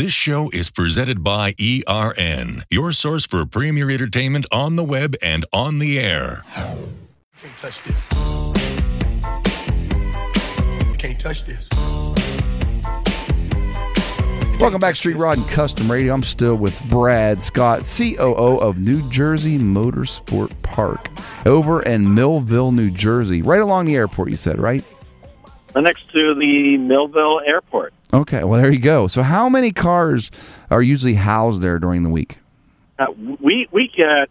This show is presented by ERN, your source for premier entertainment on the web and on the air. Can't touch this. Can't touch this. Welcome back, Street Rod and Custom Radio. I'm still with Brad Scott, COO of New Jersey Motorsport Park over in Millville, New Jersey, right along the airport, you said, right? next to the Millville Airport. Okay, well, there you go. So, how many cars are usually housed there during the week? Uh, we we get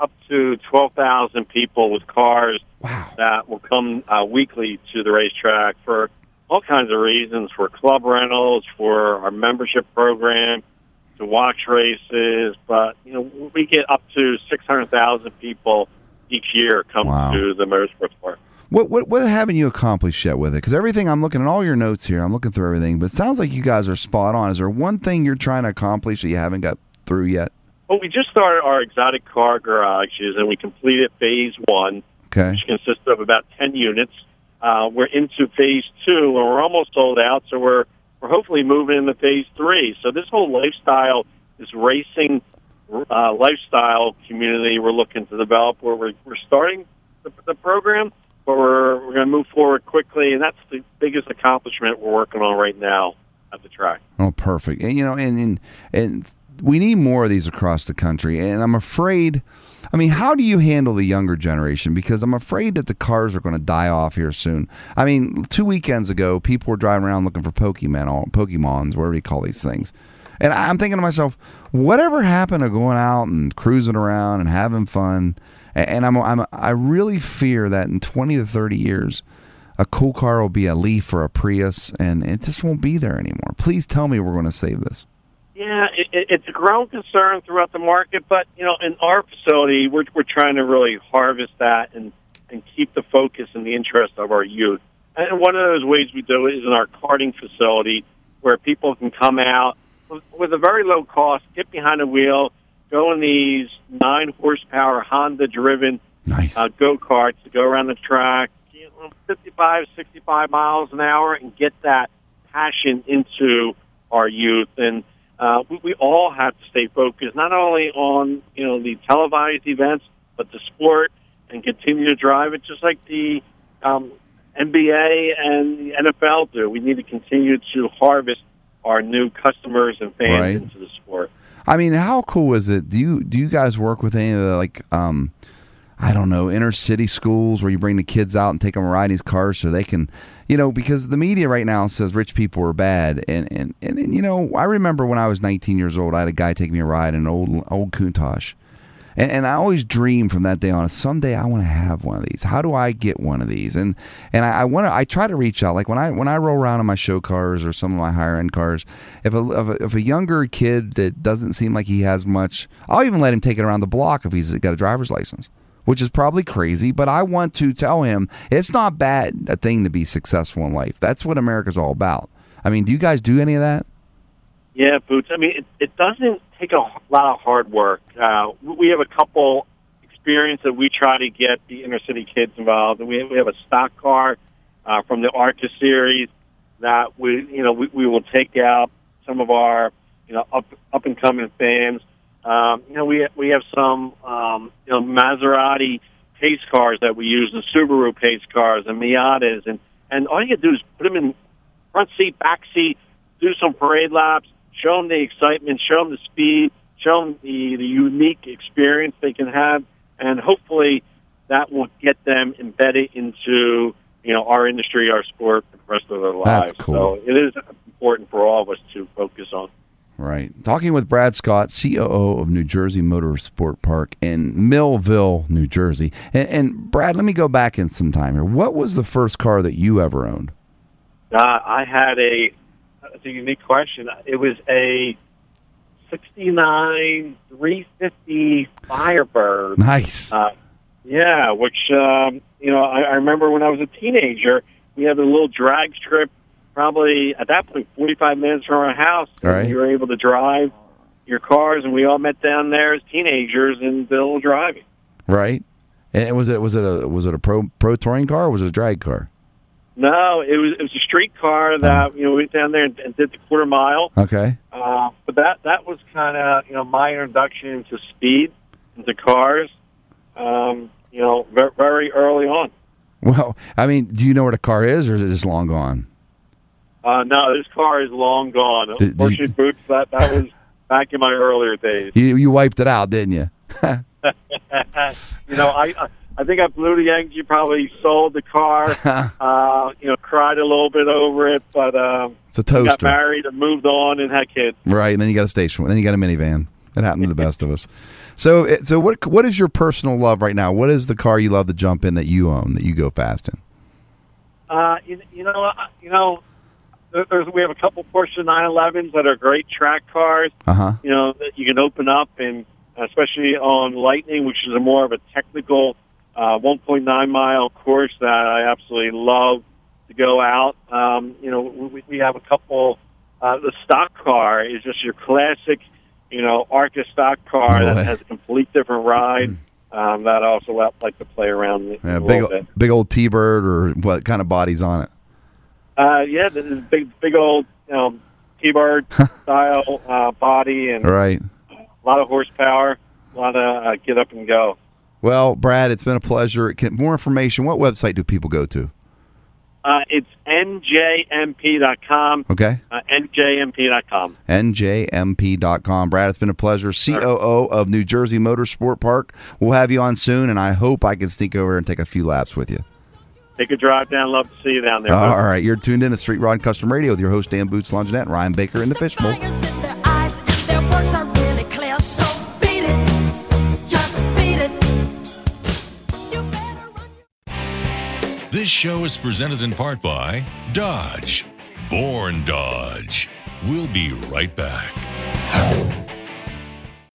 up to twelve thousand people with cars Wow. that will come uh, weekly to the racetrack for all kinds of reasons, for club rentals, for our membership program, to watch races. But you know, we get up to six hundred thousand people each year come Wow. to the motorsports park. What, what what haven't you accomplished yet with it? Because everything I'm looking at all your notes here, I'm looking through everything, but it sounds like you guys are spot on. Is there one thing you're trying to accomplish that you haven't got through yet? Well, we just started our exotic car garages, and we completed phase one. Okay. which consists of about 10 units. Uh, we're into phase two, and we're almost sold out, so we're, we're hopefully moving into phase three. So this whole lifestyle, this racing uh, lifestyle community we're looking to develop, where we're, we're starting the, the program, but we're, we're going to move forward quickly, and that's the biggest accomplishment we're working on right now at the track. Oh, perfect. And you know, and and and we need more of these across the country. And I'm afraid. I mean, how do you handle the younger generation? Because I'm afraid that the cars are going to die off here soon. I mean, two weekends ago, people were driving around looking for Pokemon, Pokemons, whatever you call these things. And I'm thinking to myself, whatever happened to going out and cruising around and having fun? And I'm, I'm I really fear that in 20 to 30 years, a cool car will be a Leaf or a Prius, and it just won't be there anymore. Please tell me we're going to save this. Yeah, it, it, it's a growing concern throughout the market, but you know, in our facility, we're we're trying to really harvest that and and keep the focus and the interest of our youth. And one of those ways we do it is in our karting facility, where people can come out with, a very low cost, get behind the wheel, go in these nine horsepower Honda driven Nice. uh, go karts to go around the track, you 55, 65 miles an hour, and get that passion into our youth. And uh, we, we all have to stay focused, not only on you know the televised events, but the sport, and continue to drive it just like the um, NBA and the NFL do. We need to continue to harvest our new customers and fans Right. into the sport. I mean, how cool is it? Do you do you guys work with any of the like um I don't know, inner city schools where you bring the kids out and take them to ride these cars so they can, you know, because the media right now says rich people are bad. And, and, and, and, you know, I remember when I was 19 years old, I had a guy take me a ride in an old, old Countach. And, and I always dream from that day on, someday I want to have one of these. How do I get one of these? And and I, I want to. I try to reach out. Like when I when I roll around in my show cars or some of my higher end cars, if a, if a if a younger kid that doesn't seem like he has much, I'll even let him take it around the block if he's got a driver's license. Which is probably crazy, but I want to tell him it's not bad a thing to be successful in life. That's what America's all about. I mean, do you guys do any of that? Yeah, Boots. I mean, it, it doesn't take a lot of hard work. Uh, we have a couple experience that we try to get the inner city kids involved. And we we have a stock car uh, from the Arca series that we, you know, we, we will take out some of our, you know, up up and coming fans. Um, you know, we we have some, um, you know, Maserati pace cars that we use, and Subaru pace cars, and Miatas, and and all you do is put them in front seat, back seat, do some parade laps, show them the excitement, show them the speed, show them the, the unique experience they can have, and hopefully that will get them embedded into you know our industry, our sport, for the rest of their lives. That's cool. So it is important for all of us to focus on. Right. Talking with Brad Scott, COO of New Jersey Motorsport Park in Millville, New Jersey. And, and Brad, let me go back in some time here. What was the first car that you ever owned? Uh, I had a it's a unique question. It was a '69 350 Firebird. Nice. Uh, yeah, which um, you know, I, I remember when I was a teenager, we had a little drag strip, probably at that point, 45 minutes from our house. All right. You were able to drive your cars, and we all met down there as teenagers and did a little driving. Right. And was it was it a was it a pro pro touring car or was it a drag car? No, it was it was a street car that you know we went down there and, and did the quarter mile. Okay. Uh, that that was kind of you know my introduction into speed, into cars. Um, you know, very, very early on. Well, I mean, do you know where the car is, or is it just long gone? Uh, no, this car is long gone. Did- did you- boots that that was back in my earlier days. You you wiped it out, didn't you? you know, I I- I think I blew the engine. Probably sold the car. uh, you know, cried a little bit over it, but um, It's a toaster. got married and moved on and had kids. right? And then you got a station, then you got a minivan. It happened to the best of us. So, so what what is your personal love right now? What is the car you love to jump in that you own that you go fast in? Uh, you, you know, uh, you know, there's we have a couple Porsche 911s that are great track cars. Uh huh. You know, that you can open up and especially on Lightning, which is a more of a technical uh, 1.9 mile course that I absolutely love to go out. Um, you know, we, we have a couple. Uh, the stock car is just your classic, you know, ARCA stock car No that has a complete different ride. Um, that I also like- like to play around with Yeah, a big bit. big old T bird or what kind of bodies on it? Uh, yeah, this is big, big old um, T-bird style uh, body and Right. a lot of horsepower, a lot of uh, get up and go. Well, Brad, it's been a pleasure. Can, more information. What website do people go to? Uh, it's njmp.com. Okay. Uh, njmp.com. njmp.com. Brad, it's been a pleasure. COO of New Jersey Motorsport Park. We'll have you on soon, and I hope I can sneak over and take a few laps with you. Take a drive down. Love to see you down there. All right. You're tuned in to Street Rod Custom Radio with your host, Dan Boots Longinette, and Ryan Baker in the Fishbowl. This show is presented in part by Dodge, Born Dodge. We'll be right back.